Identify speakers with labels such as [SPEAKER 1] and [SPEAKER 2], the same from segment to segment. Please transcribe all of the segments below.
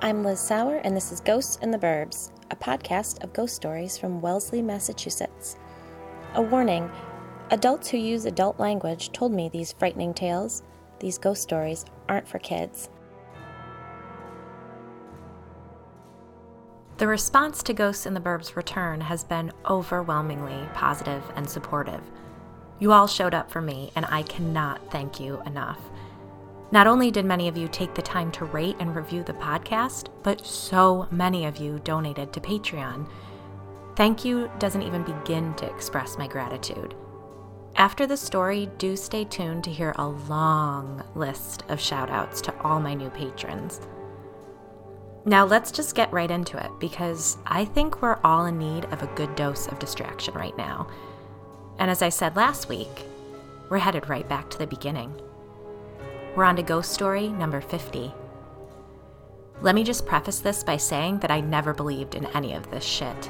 [SPEAKER 1] I'm Liz Sauer, and this is Ghosts in the Burbs, a podcast of ghost stories from Wellesley, Massachusetts. A warning adults who use adult language told me these frightening tales, these ghost stories, aren't for kids.
[SPEAKER 2] The response to Ghosts in the Burbs' return has been overwhelmingly positive and supportive. You all showed up for me, and I cannot thank you enough. Not only did many of you take the time to rate and review the podcast, but so many of you donated to Patreon. Thank you doesn't even begin to express my gratitude. After the story, do stay tuned to hear a long list of shout outs to all my new patrons. Now, let's just get right into it because I think we're all in need of a good dose of distraction right now. And as I said last week, we're headed right back to the beginning. We're on to ghost story number 50. Let me just preface this by saying that I never believed in any of this shit.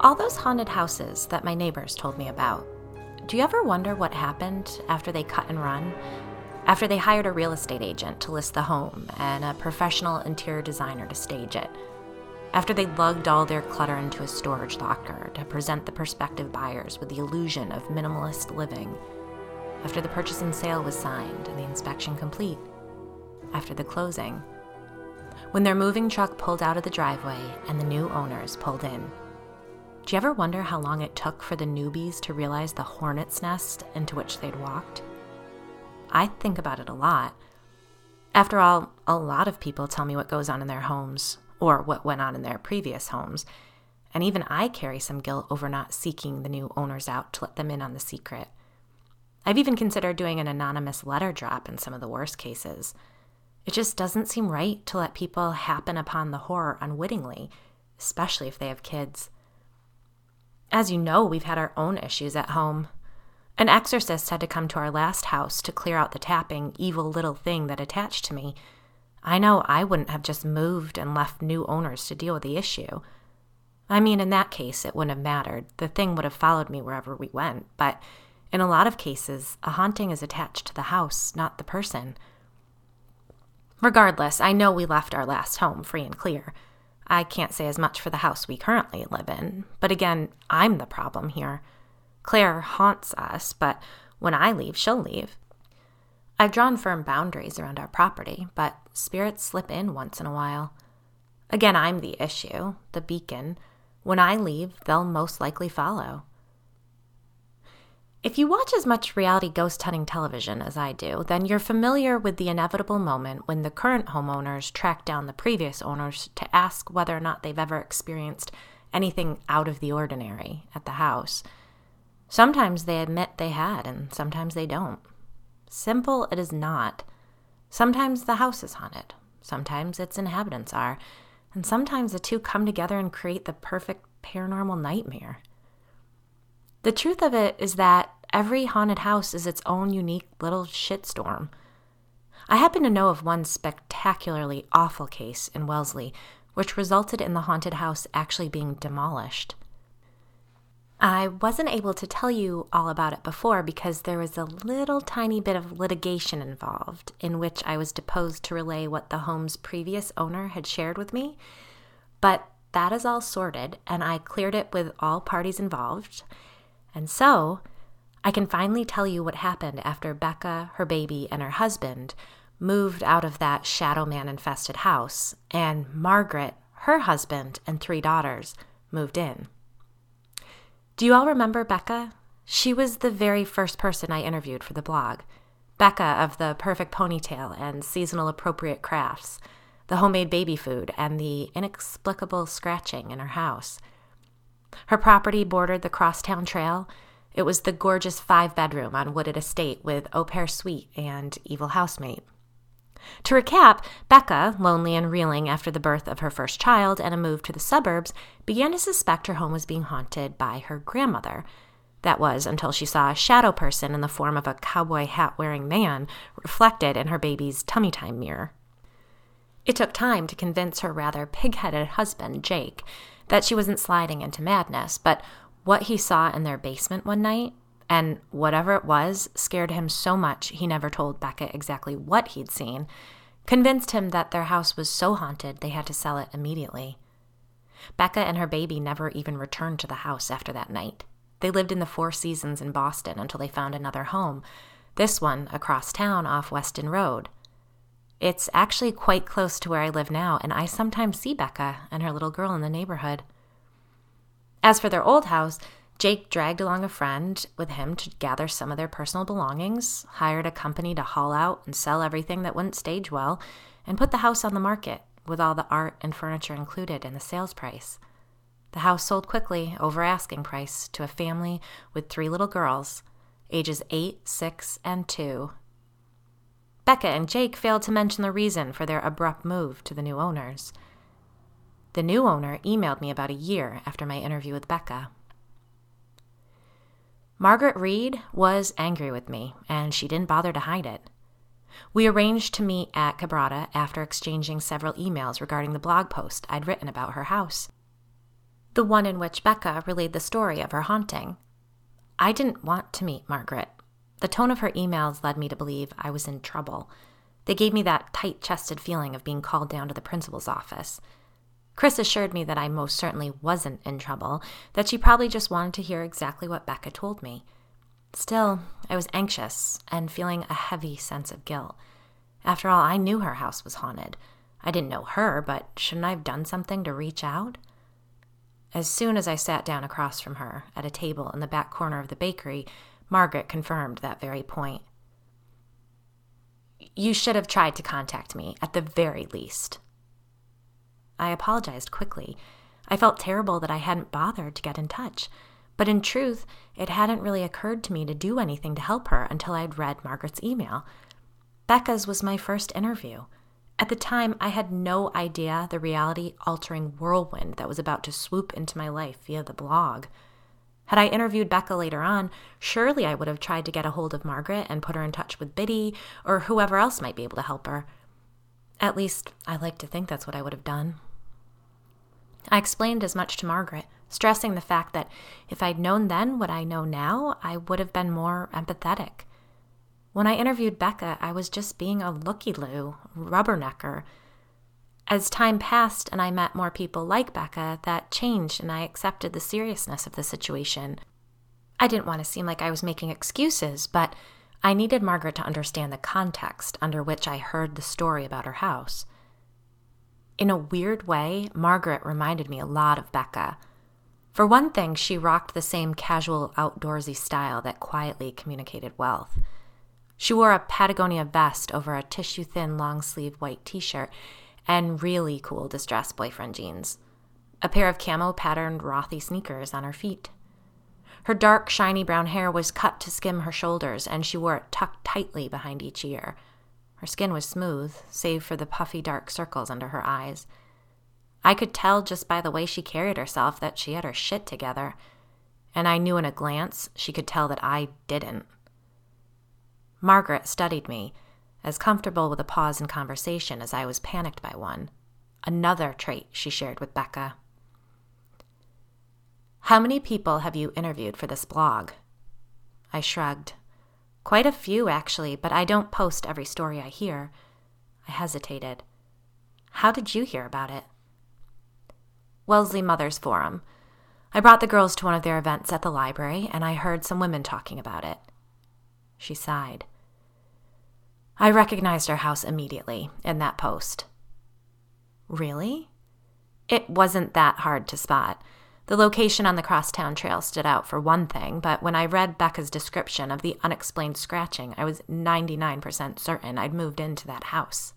[SPEAKER 2] All those haunted houses that my neighbors told me about. Do you ever wonder what happened after they cut and run? After they hired a real estate agent to list the home and a professional interior designer to stage it? After they lugged all their clutter into a storage locker to present the prospective buyers with the illusion of minimalist living, after the purchase and sale was signed and the inspection complete, after the closing, when their moving truck pulled out of the driveway and the new owners pulled in. Do you ever wonder how long it took for the newbies to realize the hornet's nest into which they'd walked? I think about it a lot. After all, a lot of people tell me what goes on in their homes, or what went on in their previous homes. And even I carry some guilt over not seeking the new owners out to let them in on the secret. I've even considered doing an anonymous letter drop in some of the worst cases. It just doesn't seem right to let people happen upon the horror unwittingly, especially if they have kids. As you know, we've had our own issues at home. An exorcist had to come to our last house to clear out the tapping, evil little thing that attached to me I know I wouldn't have just moved and left new owners to deal with the issue. I mean, in that case, it wouldn't have mattered. The thing would have followed me wherever we went. But in a lot of cases, a haunting is attached to the house, not the person. Regardless, I know we left our last home free and clear. I can't say as much for the house we currently live in, but again, I'm the problem here. Claire haunts us, but when I leave, she'll leave. I've drawn firm boundaries around our property, but spirits slip in once in a while. Again, I'm the issue, the beacon. When I leave, they'll most likely follow. If you watch as much reality ghost hunting television as I do, then you're familiar with the inevitable moment when the current homeowners track down the previous owners to ask whether or not they've ever experienced anything out of the ordinary at the house. Sometimes they admit they had, and sometimes they don't. Simple it is not. Sometimes the house is haunted, sometimes its inhabitants are, and sometimes the two come together and create the perfect paranormal nightmare. The truth of it is that every haunted house is its own unique little shitstorm. I happen to know of one spectacularly awful case in Wellesley, which resulted in the haunted house actually being demolished. I wasn't able to tell you all about it before because there was a little tiny bit of litigation involved in which I was deposed to relay what the home's previous owner had shared with me. But that is all sorted, and I cleared it with all parties involved. And so I can finally tell you what happened after Becca, her baby, and her husband moved out of that shadow man infested house, and Margaret, her husband, and three daughters moved in. Do you all remember Becca? She was the very first person I interviewed for the blog. Becca of the perfect ponytail and seasonal appropriate crafts, the homemade baby food, and the inexplicable scratching in her house. Her property bordered the crosstown trail. It was the gorgeous five bedroom on Wooded Estate with au pair suite and evil housemate. To recap, Becca, lonely and reeling after the birth of her first child and a move to the suburbs, began to suspect her home was being haunted by her grandmother. That was until she saw a shadow person in the form of a cowboy hat wearing man reflected in her baby's tummy time mirror. It took time to convince her rather pig headed husband, Jake, that she wasn't sliding into madness, but what he saw in their basement one night and whatever it was scared him so much he never told Becca exactly what he'd seen, convinced him that their house was so haunted they had to sell it immediately. Becca and her baby never even returned to the house after that night. They lived in the Four Seasons in Boston until they found another home, this one across town off Weston Road. It's actually quite close to where I live now, and I sometimes see Becca and her little girl in the neighborhood. As for their old house, Jake dragged along a friend with him to gather some of their personal belongings, hired a company to haul out and sell everything that wouldn't stage well, and put the house on the market with all the art and furniture included in the sales price. The house sold quickly, over asking price, to a family with three little girls, ages 8, 6, and 2. Becca and Jake failed to mention the reason for their abrupt move to the new owners. The new owner emailed me about a year after my interview with Becca. Margaret Reed was angry with me, and she didn't bother to hide it. We arranged to meet at Quebrada after exchanging several emails regarding the blog post I'd written about her house. The one in which Becca relayed the story of her haunting. I didn't want to meet Margaret. The tone of her emails led me to believe I was in trouble. They gave me that tight chested feeling of being called down to the principal's office. Chris assured me that I most certainly wasn't in trouble, that she probably just wanted to hear exactly what Becca told me. Still, I was anxious and feeling a heavy sense of guilt. After all, I knew her house was haunted. I didn't know her, but shouldn't I have done something to reach out? As soon as I sat down across from her at a table in the back corner of the bakery, Margaret confirmed that very point. You should have tried to contact me, at the very least, I apologized quickly. I felt terrible that I hadn't bothered to get in touch. But in truth, it hadn't really occurred to me to do anything to help her until I'd read Margaret's email. Becca's was my first interview. At the time, I had no idea the reality altering whirlwind that was about to swoop into my life via the blog. Had I interviewed Becca later on, surely I would have tried to get a hold of Margaret and put her in touch with Biddy or whoever else might be able to help her. At least, I like to think that's what I would have done. I explained as much to Margaret, stressing the fact that if I'd known then what I know now, I would have been more empathetic. When I interviewed Becca, I was just being a looky loo, rubbernecker. As time passed and I met more people like Becca, that changed and I accepted the seriousness of the situation. I didn't want to seem like I was making excuses, but I needed Margaret to understand the context under which I heard the story about her house. In a weird way, Margaret reminded me a lot of Becca. For one thing, she rocked the same casual, outdoorsy style that quietly communicated wealth. She wore a Patagonia vest over a tissue thin long sleeve white t shirt and really cool distressed boyfriend jeans, a pair of camo patterned Rothy sneakers on her feet. Her dark, shiny brown hair was cut to skim her shoulders, and she wore it tucked tightly behind each ear. Her skin was smooth, save for the puffy dark circles under her eyes. I could tell just by the way she carried herself that she had her shit together, and I knew in a glance she could tell that I didn't. Margaret studied me, as comfortable with a pause in conversation as I was panicked by one. Another trait she shared with Becca. How many people have you interviewed for this blog? I shrugged. Quite a few, actually, but I don't post every story I hear. I hesitated. How did you hear about it? Wellesley Mothers Forum. I brought the girls to one of their events at the library, and I heard some women talking about it. She sighed. I recognized our house immediately in that post. Really? It wasn't that hard to spot. The location on the crosstown trail stood out for one thing, but when I read Becca's description of the unexplained scratching, I was 99% certain I'd moved into that house.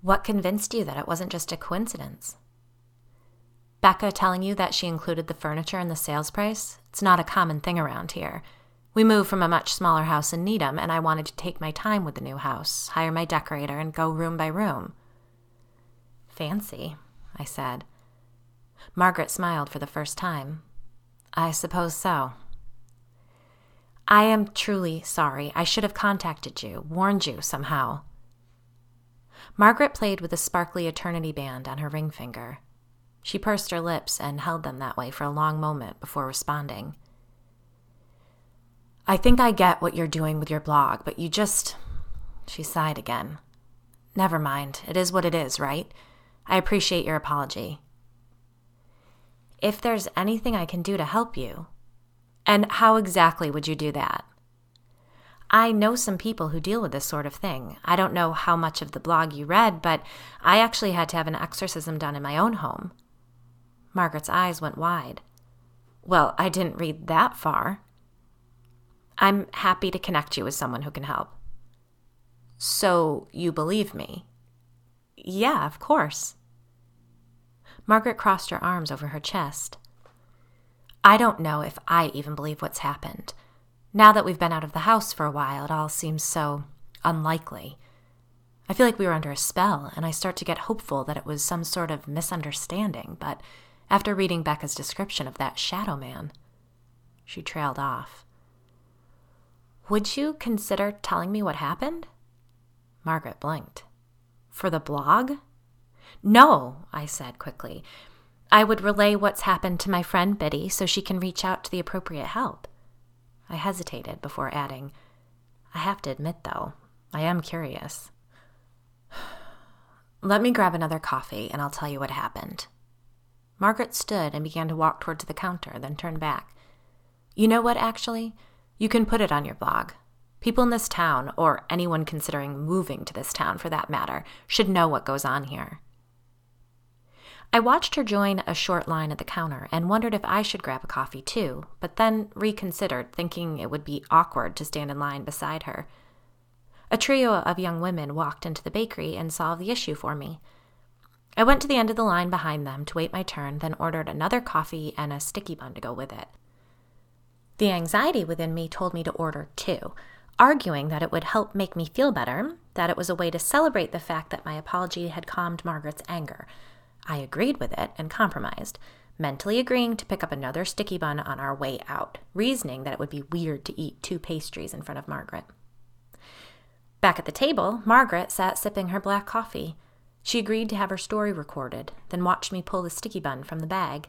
[SPEAKER 2] What convinced you that it wasn't just a coincidence? Becca telling you that she included the furniture in the sales price? It's not a common thing around here. We moved from a much smaller house in Needham, and I wanted to take my time with the new house, hire my decorator, and go room by room. Fancy, I said. Margaret smiled for the first time. I suppose so. I am truly sorry. I should have contacted you, warned you somehow. Margaret played with a sparkly eternity band on her ring finger. She pursed her lips and held them that way for a long moment before responding. I think I get what you're doing with your blog, but you just. She sighed again. Never mind. It is what it is, right? I appreciate your apology. If there's anything I can do to help you, and how exactly would you do that? I know some people who deal with this sort of thing. I don't know how much of the blog you read, but I actually had to have an exorcism done in my own home. Margaret's eyes went wide. Well, I didn't read that far. I'm happy to connect you with someone who can help. So, you believe me? Yeah, of course. Margaret crossed her arms over her chest. I don't know if I even believe what's happened. Now that we've been out of the house for a while, it all seems so unlikely. I feel like we were under a spell, and I start to get hopeful that it was some sort of misunderstanding, but after reading Becca's description of that shadow man, she trailed off. Would you consider telling me what happened? Margaret blinked. For the blog? No, I said quickly. I would relay what's happened to my friend Biddy so she can reach out to the appropriate help. I hesitated before adding, I have to admit, though, I am curious. Let me grab another coffee and I'll tell you what happened. Margaret stood and began to walk towards the counter, then turned back. You know what, actually? You can put it on your blog. People in this town, or anyone considering moving to this town for that matter, should know what goes on here. I watched her join a short line at the counter and wondered if I should grab a coffee too, but then reconsidered, thinking it would be awkward to stand in line beside her. A trio of young women walked into the bakery and solved the issue for me. I went to the end of the line behind them to wait my turn, then ordered another coffee and a sticky bun to go with it. The anxiety within me told me to order two, arguing that it would help make me feel better, that it was a way to celebrate the fact that my apology had calmed Margaret's anger I agreed with it and compromised, mentally agreeing to pick up another sticky bun on our way out, reasoning that it would be weird to eat two pastries in front of Margaret. Back at the table, Margaret sat sipping her black coffee. She agreed to have her story recorded, then watched me pull the sticky bun from the bag.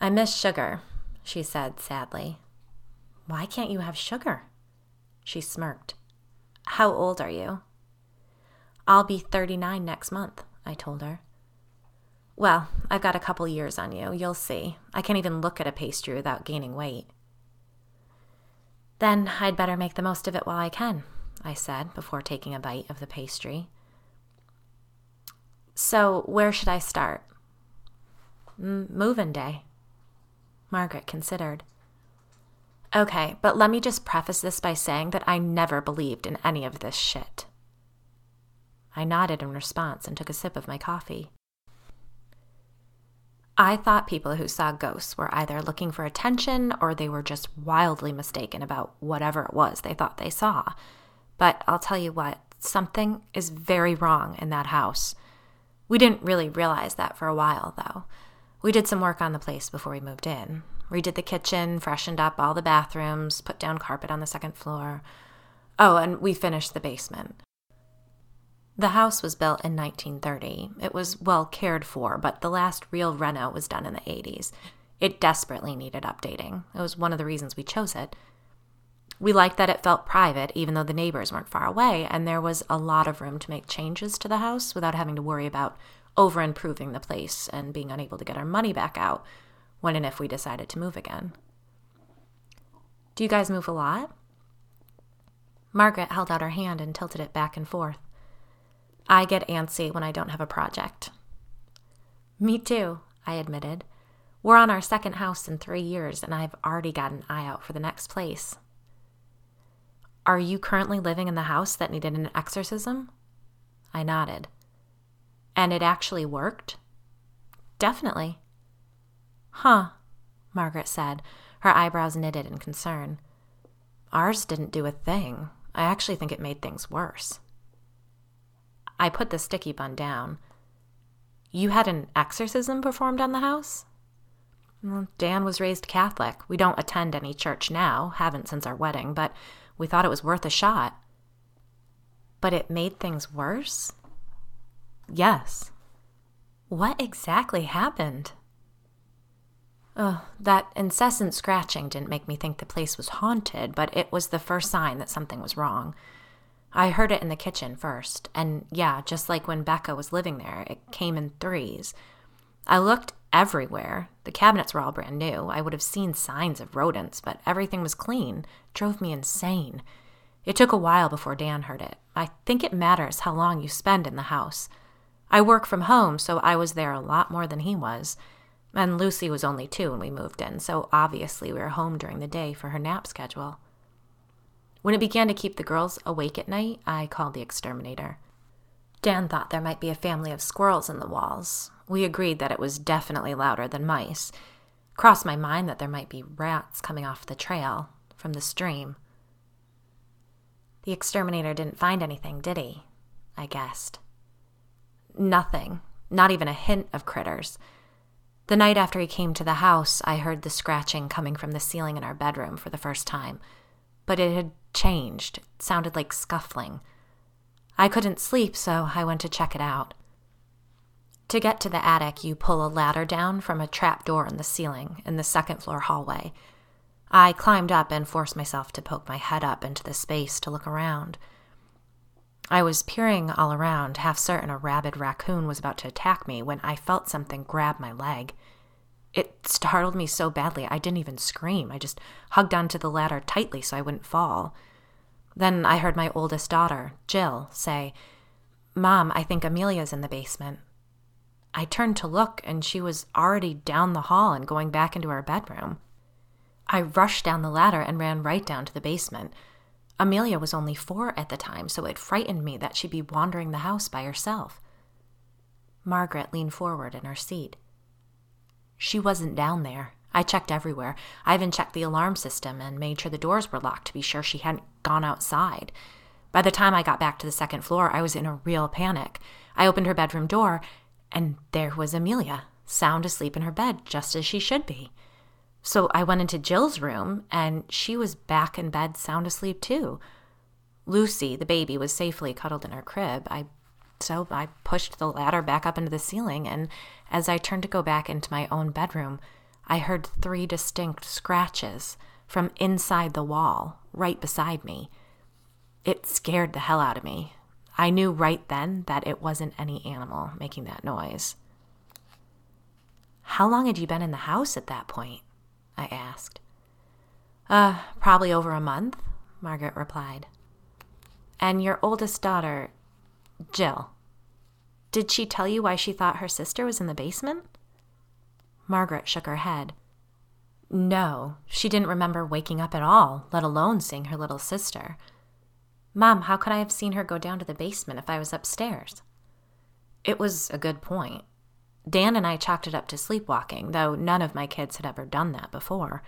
[SPEAKER 2] I miss sugar, she said sadly. Why can't you have sugar? She smirked. How old are you? I'll be 39 next month, I told her. Well, I've got a couple years on you. You'll see. I can't even look at a pastry without gaining weight. Then I'd better make the most of it while I can, I said before taking a bite of the pastry. So, where should I start? M- moving day. Margaret considered. Okay, but let me just preface this by saying that I never believed in any of this shit. I nodded in response and took a sip of my coffee. I thought people who saw ghosts were either looking for attention or they were just wildly mistaken about whatever it was they thought they saw. But I'll tell you what, something is very wrong in that house. We didn't really realize that for a while, though. We did some work on the place before we moved in. Redid the kitchen, freshened up all the bathrooms, put down carpet on the second floor. Oh, and we finished the basement. The house was built in 1930. It was well cared for, but the last real reno was done in the 80s. It desperately needed updating. It was one of the reasons we chose it. We liked that it felt private, even though the neighbors weren't far away, and there was a lot of room to make changes to the house without having to worry about over improving the place and being unable to get our money back out when and if we decided to move again. Do you guys move a lot? Margaret held out her hand and tilted it back and forth. I get antsy when I don't have a project. Me too, I admitted. We're on our second house in three years, and I've already got an eye out for the next place. Are you currently living in the house that needed an exorcism? I nodded. And it actually worked? Definitely. Huh, Margaret said, her eyebrows knitted in concern. Ours didn't do a thing. I actually think it made things worse. I put the sticky bun down. You had an exorcism performed on the house? Dan was raised Catholic. We don't attend any church now, haven't since our wedding, but we thought it was worth a shot. But it made things worse? Yes. What exactly happened? Oh, that incessant scratching didn't make me think the place was haunted, but it was the first sign that something was wrong. I heard it in the kitchen first, and yeah, just like when Becca was living there, it came in threes. I looked everywhere. The cabinets were all brand new. I would have seen signs of rodents, but everything was clean. It drove me insane. It took a while before Dan heard it. I think it matters how long you spend in the house. I work from home, so I was there a lot more than he was. And Lucy was only two when we moved in, so obviously we were home during the day for her nap schedule. When it began to keep the girls awake at night, I called the exterminator. Dan thought there might be a family of squirrels in the walls. We agreed that it was definitely louder than mice. Crossed my mind that there might be rats coming off the trail from the stream. The exterminator didn't find anything, did he? I guessed. Nothing, not even a hint of critters. The night after he came to the house, I heard the scratching coming from the ceiling in our bedroom for the first time but it had changed. It sounded like scuffling. I couldn't sleep, so I went to check it out. To get to the attic, you pull a ladder down from a trap door in the ceiling in the second floor hallway. I climbed up and forced myself to poke my head up into the space to look around. I was peering all around, half certain a rabid raccoon was about to attack me, when I felt something grab my leg. It startled me so badly I didn't even scream. I just hugged onto the ladder tightly so I wouldn't fall. Then I heard my oldest daughter, Jill, say, Mom, I think Amelia's in the basement. I turned to look, and she was already down the hall and going back into her bedroom. I rushed down the ladder and ran right down to the basement. Amelia was only four at the time, so it frightened me that she'd be wandering the house by herself. Margaret leaned forward in her seat. She wasn't down there. I checked everywhere. I even checked the alarm system and made sure the doors were locked to be sure she hadn't gone outside. By the time I got back to the second floor, I was in a real panic. I opened her bedroom door, and there was Amelia, sound asleep in her bed, just as she should be. So I went into Jill's room, and she was back in bed, sound asleep too. Lucy, the baby, was safely cuddled in her crib. I so I pushed the ladder back up into the ceiling, and as I turned to go back into my own bedroom, I heard three distinct scratches from inside the wall, right beside me. It scared the hell out of me. I knew right then that it wasn't any animal making that noise. How long had you been in the house at that point? I asked. Uh, probably over a month, Margaret replied. And your oldest daughter, Jill. Did she tell you why she thought her sister was in the basement? Margaret shook her head. No, she didn't remember waking up at all, let alone seeing her little sister. Mom, how could I have seen her go down to the basement if I was upstairs? It was a good point. Dan and I chalked it up to sleepwalking, though none of my kids had ever done that before.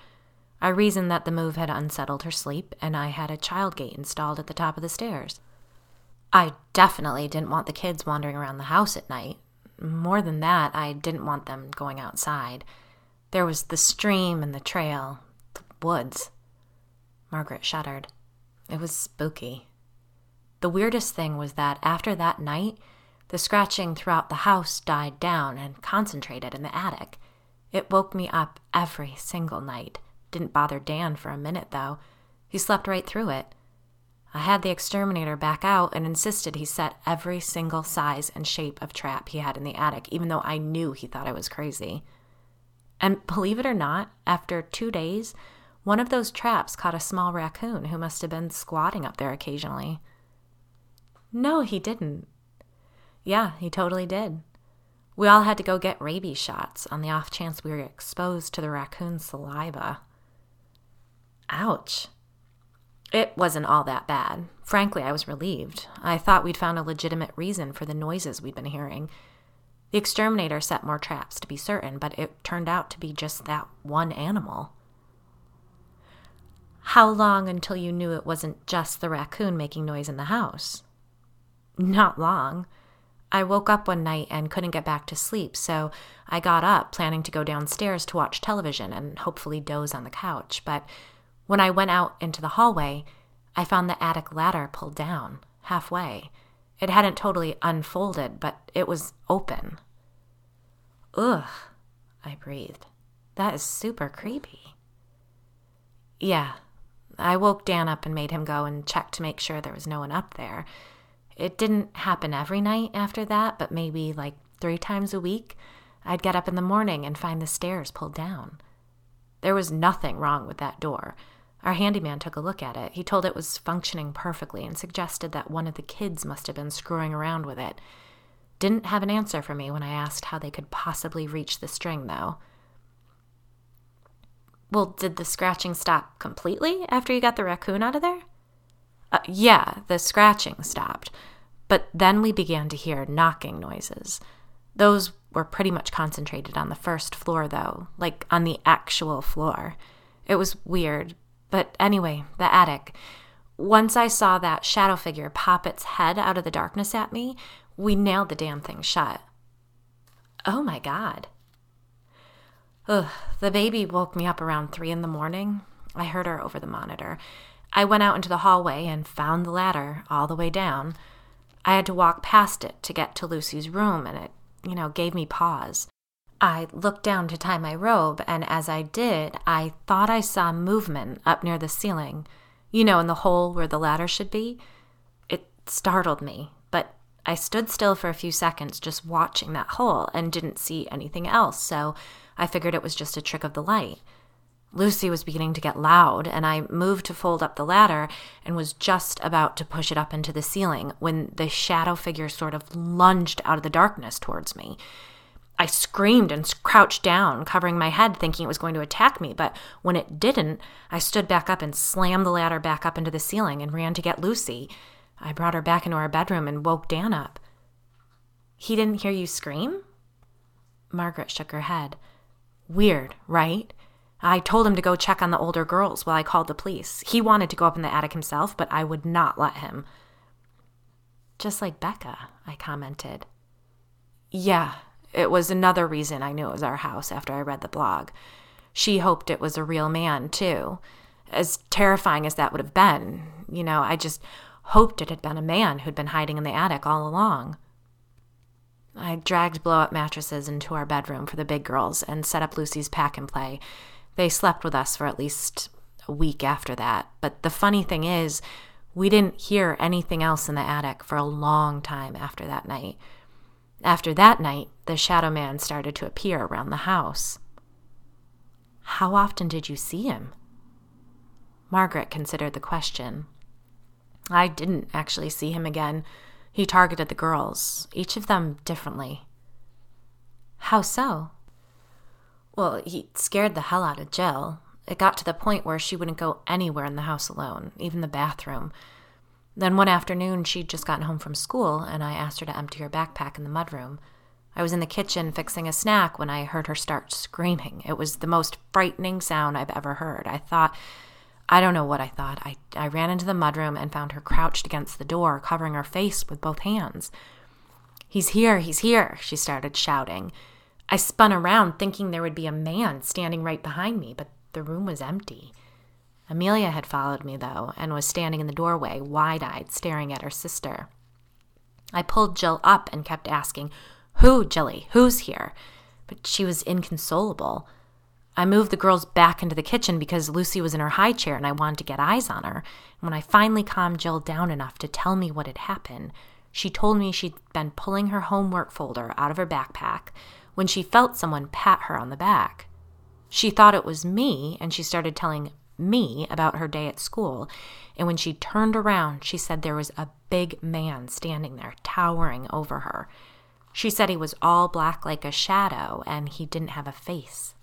[SPEAKER 2] I reasoned that the move had unsettled her sleep, and I had a child gate installed at the top of the stairs. I definitely didn't want the kids wandering around the house at night. More than that, I didn't want them going outside. There was the stream and the trail, the woods. Margaret shuddered. It was spooky. The weirdest thing was that after that night, the scratching throughout the house died down and concentrated in the attic. It woke me up every single night. Didn't bother Dan for a minute, though. He slept right through it. I had the exterminator back out and insisted he set every single size and shape of trap he had in the attic, even though I knew he thought I was crazy. And believe it or not, after two days, one of those traps caught a small raccoon who must have been squatting up there occasionally. No, he didn't. Yeah, he totally did. We all had to go get rabies shots on the off chance we were exposed to the raccoon's saliva. Ouch. It wasn't all that bad. Frankly, I was relieved. I thought we'd found a legitimate reason for the noises we'd been hearing. The exterminator set more traps, to be certain, but it turned out to be just that one animal. How long until you knew it wasn't just the raccoon making noise in the house? Not long. I woke up one night and couldn't get back to sleep, so I got up, planning to go downstairs to watch television and hopefully doze on the couch, but when I went out into the hallway, I found the attic ladder pulled down, halfway. It hadn't totally unfolded, but it was open. Ugh, I breathed. That is super creepy. Yeah, I woke Dan up and made him go and check to make sure there was no one up there. It didn't happen every night after that, but maybe like three times a week. I'd get up in the morning and find the stairs pulled down. There was nothing wrong with that door. Our handyman took a look at it. He told it was functioning perfectly and suggested that one of the kids must have been screwing around with it. Didn't have an answer for me when I asked how they could possibly reach the string, though. Well, did the scratching stop completely after you got the raccoon out of there? Uh, yeah, the scratching stopped. But then we began to hear knocking noises. Those were pretty much concentrated on the first floor, though, like on the actual floor. It was weird. But anyway, the attic. Once I saw that shadow figure pop its head out of the darkness at me, we nailed the damn thing shut. Oh my god. Ugh, the baby woke me up around three in the morning. I heard her over the monitor. I went out into the hallway and found the ladder all the way down. I had to walk past it to get to Lucy's room, and it, you know, gave me pause. I looked down to tie my robe, and as I did, I thought I saw movement up near the ceiling, you know, in the hole where the ladder should be. It startled me, but I stood still for a few seconds just watching that hole and didn't see anything else, so I figured it was just a trick of the light. Lucy was beginning to get loud, and I moved to fold up the ladder and was just about to push it up into the ceiling when the shadow figure sort of lunged out of the darkness towards me. I screamed and crouched down, covering my head, thinking it was going to attack me, but when it didn't, I stood back up and slammed the ladder back up into the ceiling and ran to get Lucy. I brought her back into our bedroom and woke Dan up. He didn't hear you scream? Margaret shook her head. Weird, right? I told him to go check on the older girls while I called the police. He wanted to go up in the attic himself, but I would not let him. Just like Becca, I commented. Yeah, it was another reason I knew it was our house after I read the blog. She hoped it was a real man, too. As terrifying as that would have been, you know, I just hoped it had been a man who'd been hiding in the attic all along. I dragged blow up mattresses into our bedroom for the big girls and set up Lucy's pack and play. They slept with us for at least a week after that. But the funny thing is, we didn't hear anything else in the attic for a long time after that night. After that night, the shadow man started to appear around the house. How often did you see him? Margaret considered the question. I didn't actually see him again. He targeted the girls, each of them differently. How so? Well, he scared the hell out of Jill. It got to the point where she wouldn't go anywhere in the house alone, even the bathroom. Then one afternoon, she'd just gotten home from school, and I asked her to empty her backpack in the mudroom. I was in the kitchen fixing a snack when I heard her start screaming. It was the most frightening sound I've ever heard. I thought I don't know what I thought. I, I ran into the mudroom and found her crouched against the door, covering her face with both hands. He's here, he's here, she started shouting. I spun around, thinking there would be a man standing right behind me, but the room was empty. Amelia had followed me, though, and was standing in the doorway, wide eyed, staring at her sister. I pulled Jill up and kept asking, Who, Jilly? Who's here? But she was inconsolable. I moved the girls back into the kitchen because Lucy was in her high chair and I wanted to get eyes on her. And when I finally calmed Jill down enough to tell me what had happened, she told me she'd been pulling her homework folder out of her backpack when she felt someone pat her on the back. She thought it was me and she started telling me about her day at school. And when she turned around, she said there was a big man standing there, towering over her. She said he was all black like a shadow and he didn't have a face.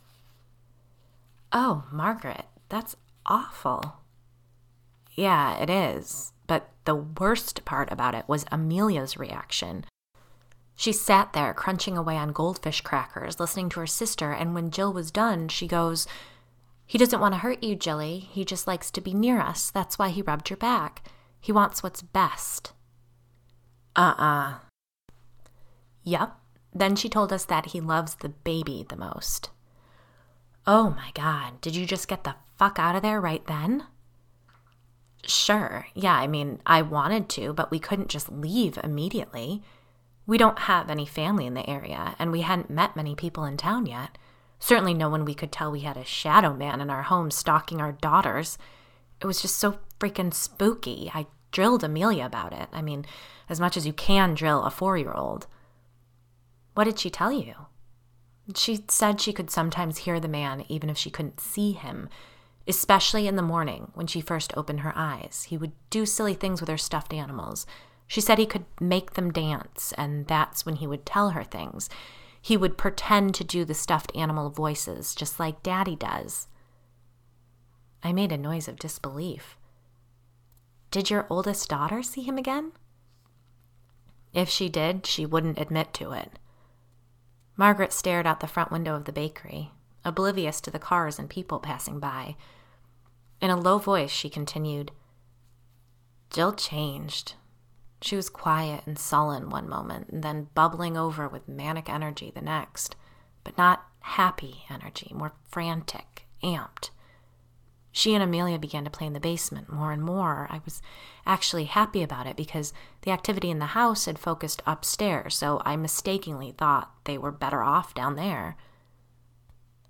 [SPEAKER 2] Oh, Margaret, that's awful. Yeah, it is. But the worst part about it was Amelia's reaction. She sat there crunching away on goldfish crackers, listening to her sister, and when Jill was done, she goes, He doesn't want to hurt you, Jilly. He just likes to be near us. That's why he rubbed your back. He wants what's best. Uh uh-uh. uh. Yup. Then she told us that he loves the baby the most. Oh my god, did you just get the fuck out of there right then? Sure, yeah, I mean, I wanted to, but we couldn't just leave immediately. We don't have any family in the area, and we hadn't met many people in town yet. Certainly, no one we could tell we had a shadow man in our home stalking our daughters. It was just so freaking spooky. I drilled Amelia about it. I mean, as much as you can drill a four year old. What did she tell you? She said she could sometimes hear the man even if she couldn't see him, especially in the morning when she first opened her eyes. He would do silly things with her stuffed animals. She said he could make them dance, and that's when he would tell her things. He would pretend to do the stuffed animal voices, just like Daddy does. I made a noise of disbelief. Did your oldest daughter see him again? If she did, she wouldn't admit to it. Margaret stared out the front window of the bakery, oblivious to the cars and people passing by. In a low voice, she continued Jill changed. She was quiet and sullen one moment, and then bubbling over with manic energy the next, but not happy energy, more frantic, amped. She and Amelia began to play in the basement more and more. I was actually happy about it because the activity in the house had focused upstairs, so I mistakenly thought they were better off down there.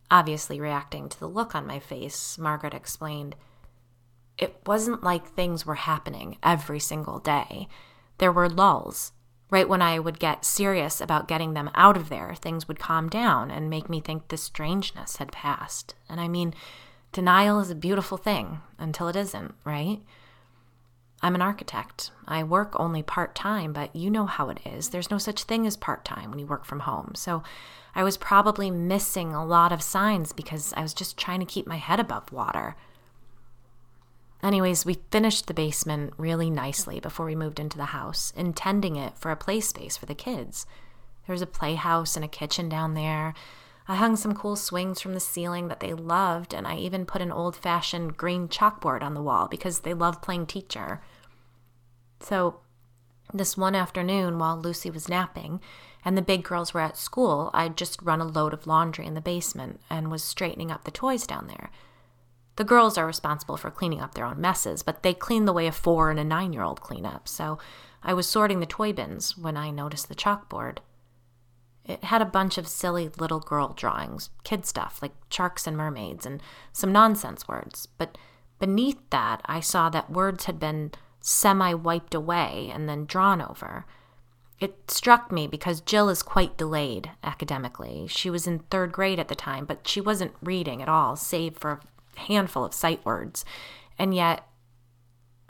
[SPEAKER 2] Obviously, reacting to the look on my face, Margaret explained, It wasn't like things were happening every single day. There were lulls. Right when I would get serious about getting them out of there, things would calm down and make me think the strangeness had passed. And I mean, Denial is a beautiful thing until it isn't, right? I'm an architect. I work only part time, but you know how it is. There's no such thing as part time when you work from home. So I was probably missing a lot of signs because I was just trying to keep my head above water. Anyways, we finished the basement really nicely before we moved into the house, intending it for a play space for the kids. There was a playhouse and a kitchen down there, I hung some cool swings from the ceiling that they loved, and I even put an old fashioned green chalkboard on the wall because they love playing teacher. So, this one afternoon, while Lucy was napping and the big girls were at school, I'd just run a load of laundry in the basement and was straightening up the toys down there. The girls are responsible for cleaning up their own messes, but they clean the way a four and a nine year old clean up, so I was sorting the toy bins when I noticed the chalkboard. It had a bunch of silly little girl drawings, kid stuff like sharks and mermaids, and some nonsense words. But beneath that, I saw that words had been semi wiped away and then drawn over. It struck me because Jill is quite delayed academically. She was in third grade at the time, but she wasn't reading at all, save for handful of sight words. And yet,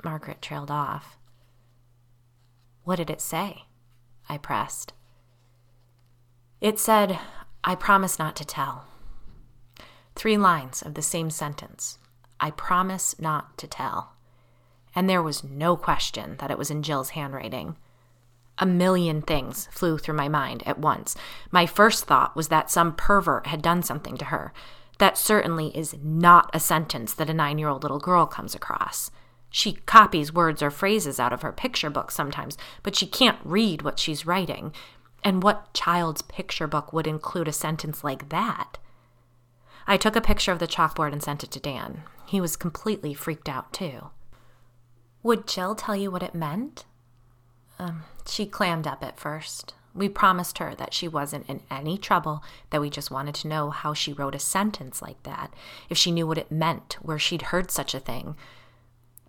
[SPEAKER 2] Margaret trailed off. What did it say? I pressed. It said, I promise not to tell. Three lines of the same sentence I promise not to tell. And there was no question that it was in Jill's handwriting. A million things flew through my mind at once. My first thought was that some pervert had done something to her. That certainly is not a sentence that a nine year old little girl comes across. She copies words or phrases out of her picture book sometimes, but she can't read what she's writing. And what child's picture book would include a sentence like that? I took a picture of the chalkboard and sent it to Dan. He was completely freaked out, too. Would Jill tell you what it meant? Um, she clammed up at first. We promised her that she wasn't in any trouble, that we just wanted to know how she wrote a sentence like that, if she knew what it meant, where she'd heard such a thing.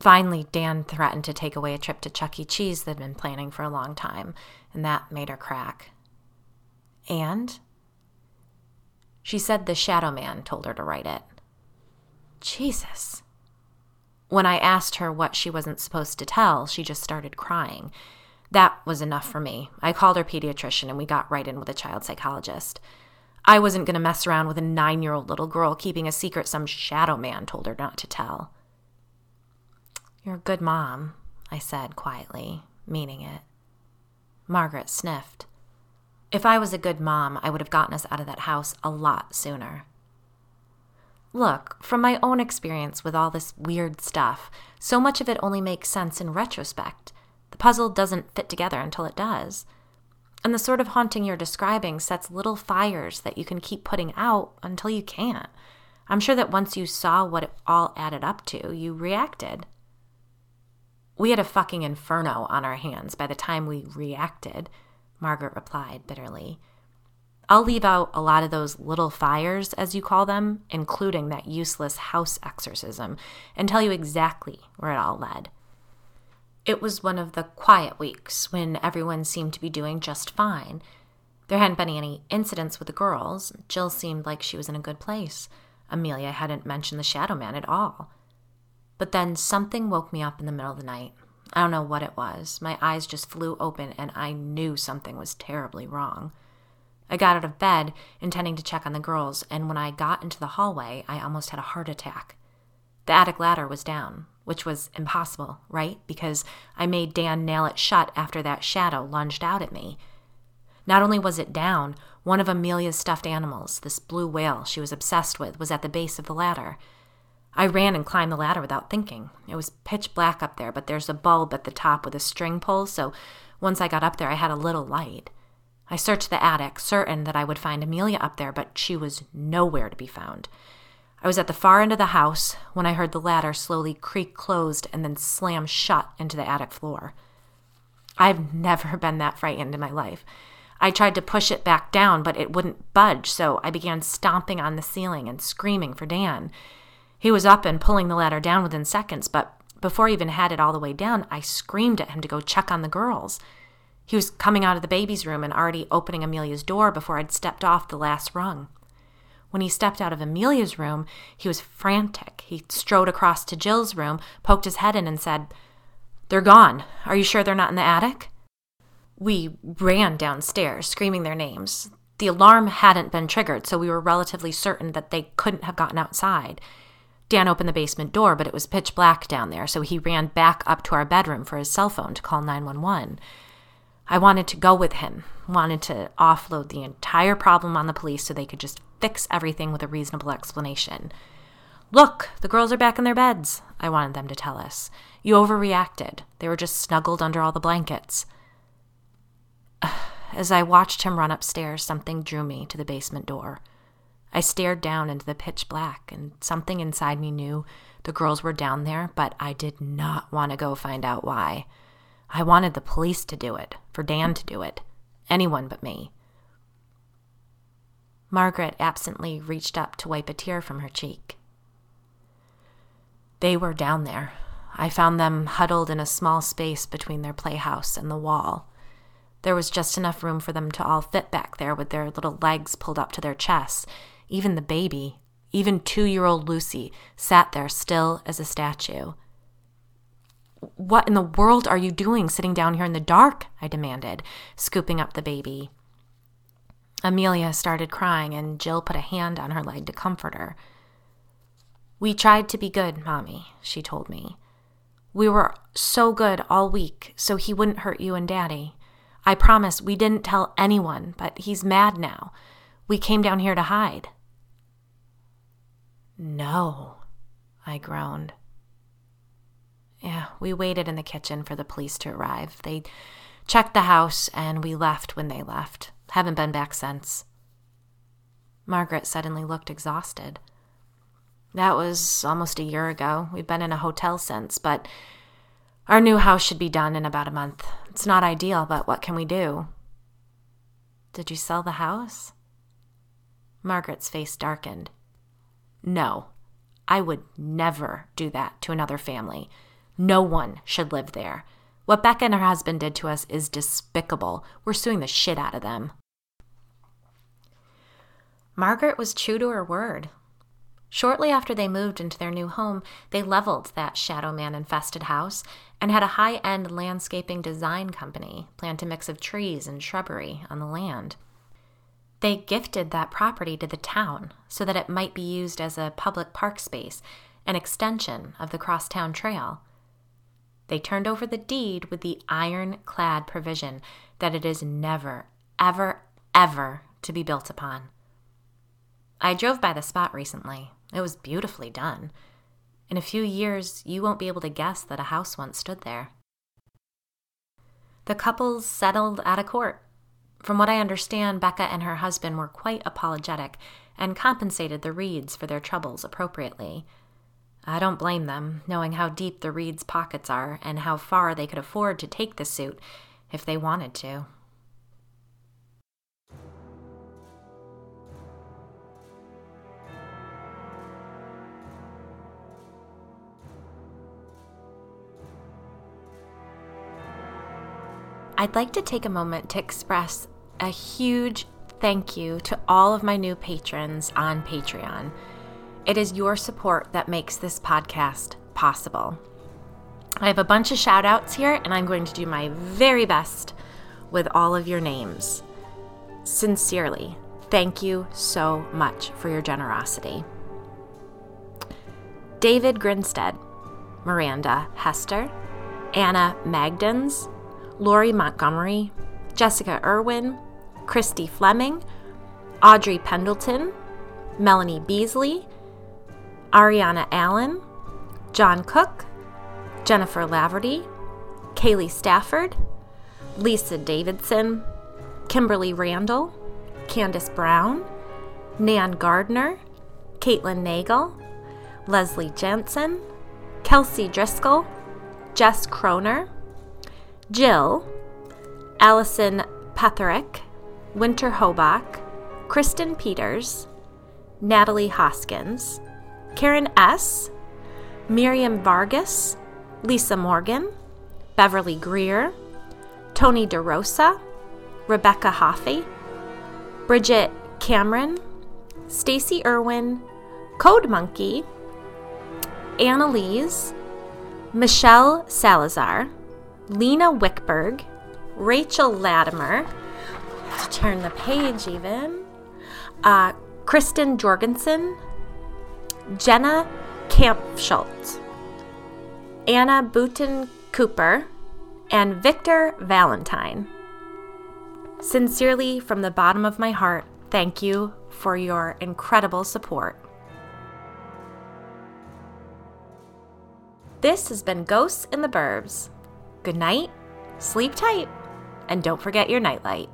[SPEAKER 2] Finally, Dan threatened to take away a trip to Chuck E. Cheese they'd been planning for a long time, and that made her crack. And? She said the shadow man told her to write it. Jesus. When I asked her what she wasn't supposed to tell, she just started crying. That was enough for me. I called her pediatrician and we got right in with a child psychologist. I wasn't going to mess around with a nine year old little girl keeping a secret some shadow man told her not to tell. You're a good mom, I said quietly, meaning it. Margaret sniffed. If I was a good mom, I would have gotten us out of that house a lot sooner. Look, from my own experience with all this weird stuff, so much of it only makes sense in retrospect. The puzzle doesn't fit together until it does. And the sort of haunting you're describing sets little fires that you can keep putting out until you can't. I'm sure that once you saw what it all added up to, you reacted. We had a fucking inferno on our hands by the time we reacted, Margaret replied bitterly. I'll leave out a lot of those little fires, as you call them, including that useless house exorcism, and tell you exactly where it all led. It was one of the quiet weeks when everyone seemed to be doing just fine. There hadn't been any incidents with the girls. Jill seemed like she was in a good place. Amelia hadn't mentioned the Shadow Man at all. But then something woke me up in the middle of the night. I don't know what it was. My eyes just flew open, and I knew something was terribly wrong. I got out of bed, intending to check on the girls, and when I got into the hallway, I almost had a heart attack. The attic ladder was down, which was impossible, right? Because I made Dan nail it shut after that shadow lunged out at me. Not only was it down, one of Amelia's stuffed animals, this blue whale she was obsessed with, was at the base of the ladder. I ran and climbed the ladder without thinking. It was pitch black up there, but there's a bulb at the top with a string pull, so once I got up there, I had a little light. I searched the attic, certain that I would find Amelia up there, but she was nowhere to be found. I was at the far end of the house when I heard the ladder slowly creak closed and then slam shut into the attic floor. I've never been that frightened in my life. I tried to push it back down, but it wouldn't budge, so I began stomping on the ceiling and screaming for Dan. He was up and pulling the ladder down within seconds, but before I even had it all the way down, I screamed at him to go check on the girls. He was coming out of the baby's room and already opening Amelia's door before I'd stepped off the last rung. When he stepped out of Amelia's room, he was frantic. He strode across to Jill's room, poked his head in, and said, They're gone. Are you sure they're not in the attic? We ran downstairs, screaming their names. The alarm hadn't been triggered, so we were relatively certain that they couldn't have gotten outside. Dan opened the basement door, but it was pitch black down there, so he ran back up to our bedroom for his cell phone to call 911. I wanted to go with him, wanted to offload the entire problem on the police so they could just fix everything with a reasonable explanation. Look, the girls are back in their beds, I wanted them to tell us. You overreacted. They were just snuggled under all the blankets. As I watched him run upstairs, something drew me to the basement door. I stared down into the pitch black, and something inside me knew the girls were down there, but I did not want to go find out why. I wanted the police to do it, for Dan to do it. Anyone but me. Margaret absently reached up to wipe a tear from her cheek. They were down there. I found them huddled in a small space between their playhouse and the wall. There was just enough room for them to all fit back there with their little legs pulled up to their chests. Even the baby, even two year old Lucy, sat there still as a statue. What in the world are you doing sitting down here in the dark? I demanded, scooping up the baby. Amelia started crying, and Jill put a hand on her leg to comfort her. We tried to be good, Mommy, she told me. We were so good all week, so he wouldn't hurt you and Daddy. I promise we didn't tell anyone, but he's mad now. We came down here to hide. No, I groaned. Yeah, we waited in the kitchen for the police to arrive. They checked the house, and we left when they left. Haven't been back since. Margaret suddenly looked exhausted. That was almost a year ago. We've been in a hotel since, but our new house should be done in about a month. It's not ideal, but what can we do? Did you sell the house? Margaret's face darkened. No, I would never do that to another family. No one should live there. What Becca and her husband did to us is despicable. We're suing the shit out of them. Margaret was true to her word. Shortly after they moved into their new home, they leveled that Shadow Man infested house and had a high end landscaping design company plant a mix of trees and shrubbery on the land. They gifted that property to the town so that it might be used as a public park space, an extension of the crosstown trail. They turned over the deed with the ironclad provision that it is never, ever, ever to be built upon. I drove by the spot recently. It was beautifully done. In a few years, you won't be able to guess that a house once stood there. The couples settled out of court. From what I understand, Becca and her husband were quite apologetic and compensated the Reeds for their troubles appropriately. I don't blame them, knowing how deep the Reeds' pockets are and how far they could afford to take the suit if they wanted to. I'd like to take a moment to express a huge thank you to all of my new patrons on Patreon. It is your support that makes this podcast possible. I have a bunch of shout outs here, and I'm going to do my very best with all of your names. Sincerely, thank you so much for your generosity. David Grinstead, Miranda Hester, Anna Magdens, Lori Montgomery, Jessica Irwin, Christy Fleming, Audrey Pendleton, Melanie Beasley, Ariana Allen, John Cook, Jennifer Laverty, Kaylee Stafford, Lisa Davidson, Kimberly Randall, Candace Brown, Nan Gardner, Caitlin Nagel, Leslie Jensen, Kelsey Driscoll, Jess Kroner, Jill, Allison Petherick, Winter Hobach, Kristen Peters, Natalie Hoskins, Karen S., Miriam Vargas, Lisa Morgan, Beverly Greer, Tony DeRosa, Rebecca Hoffey, Bridget Cameron, Stacy Irwin, Code Monkey, Annalise, Michelle Salazar, Lena Wickberg, Rachel Latimer, to turn the page even, uh, Kristen Jorgensen, Jenna Kampschultz, Anna Booten Cooper, and Victor Valentine. Sincerely, from the bottom of my heart, thank you for your incredible support. This has been Ghosts in the Burbs. Good night, sleep tight, and don't forget your nightlight.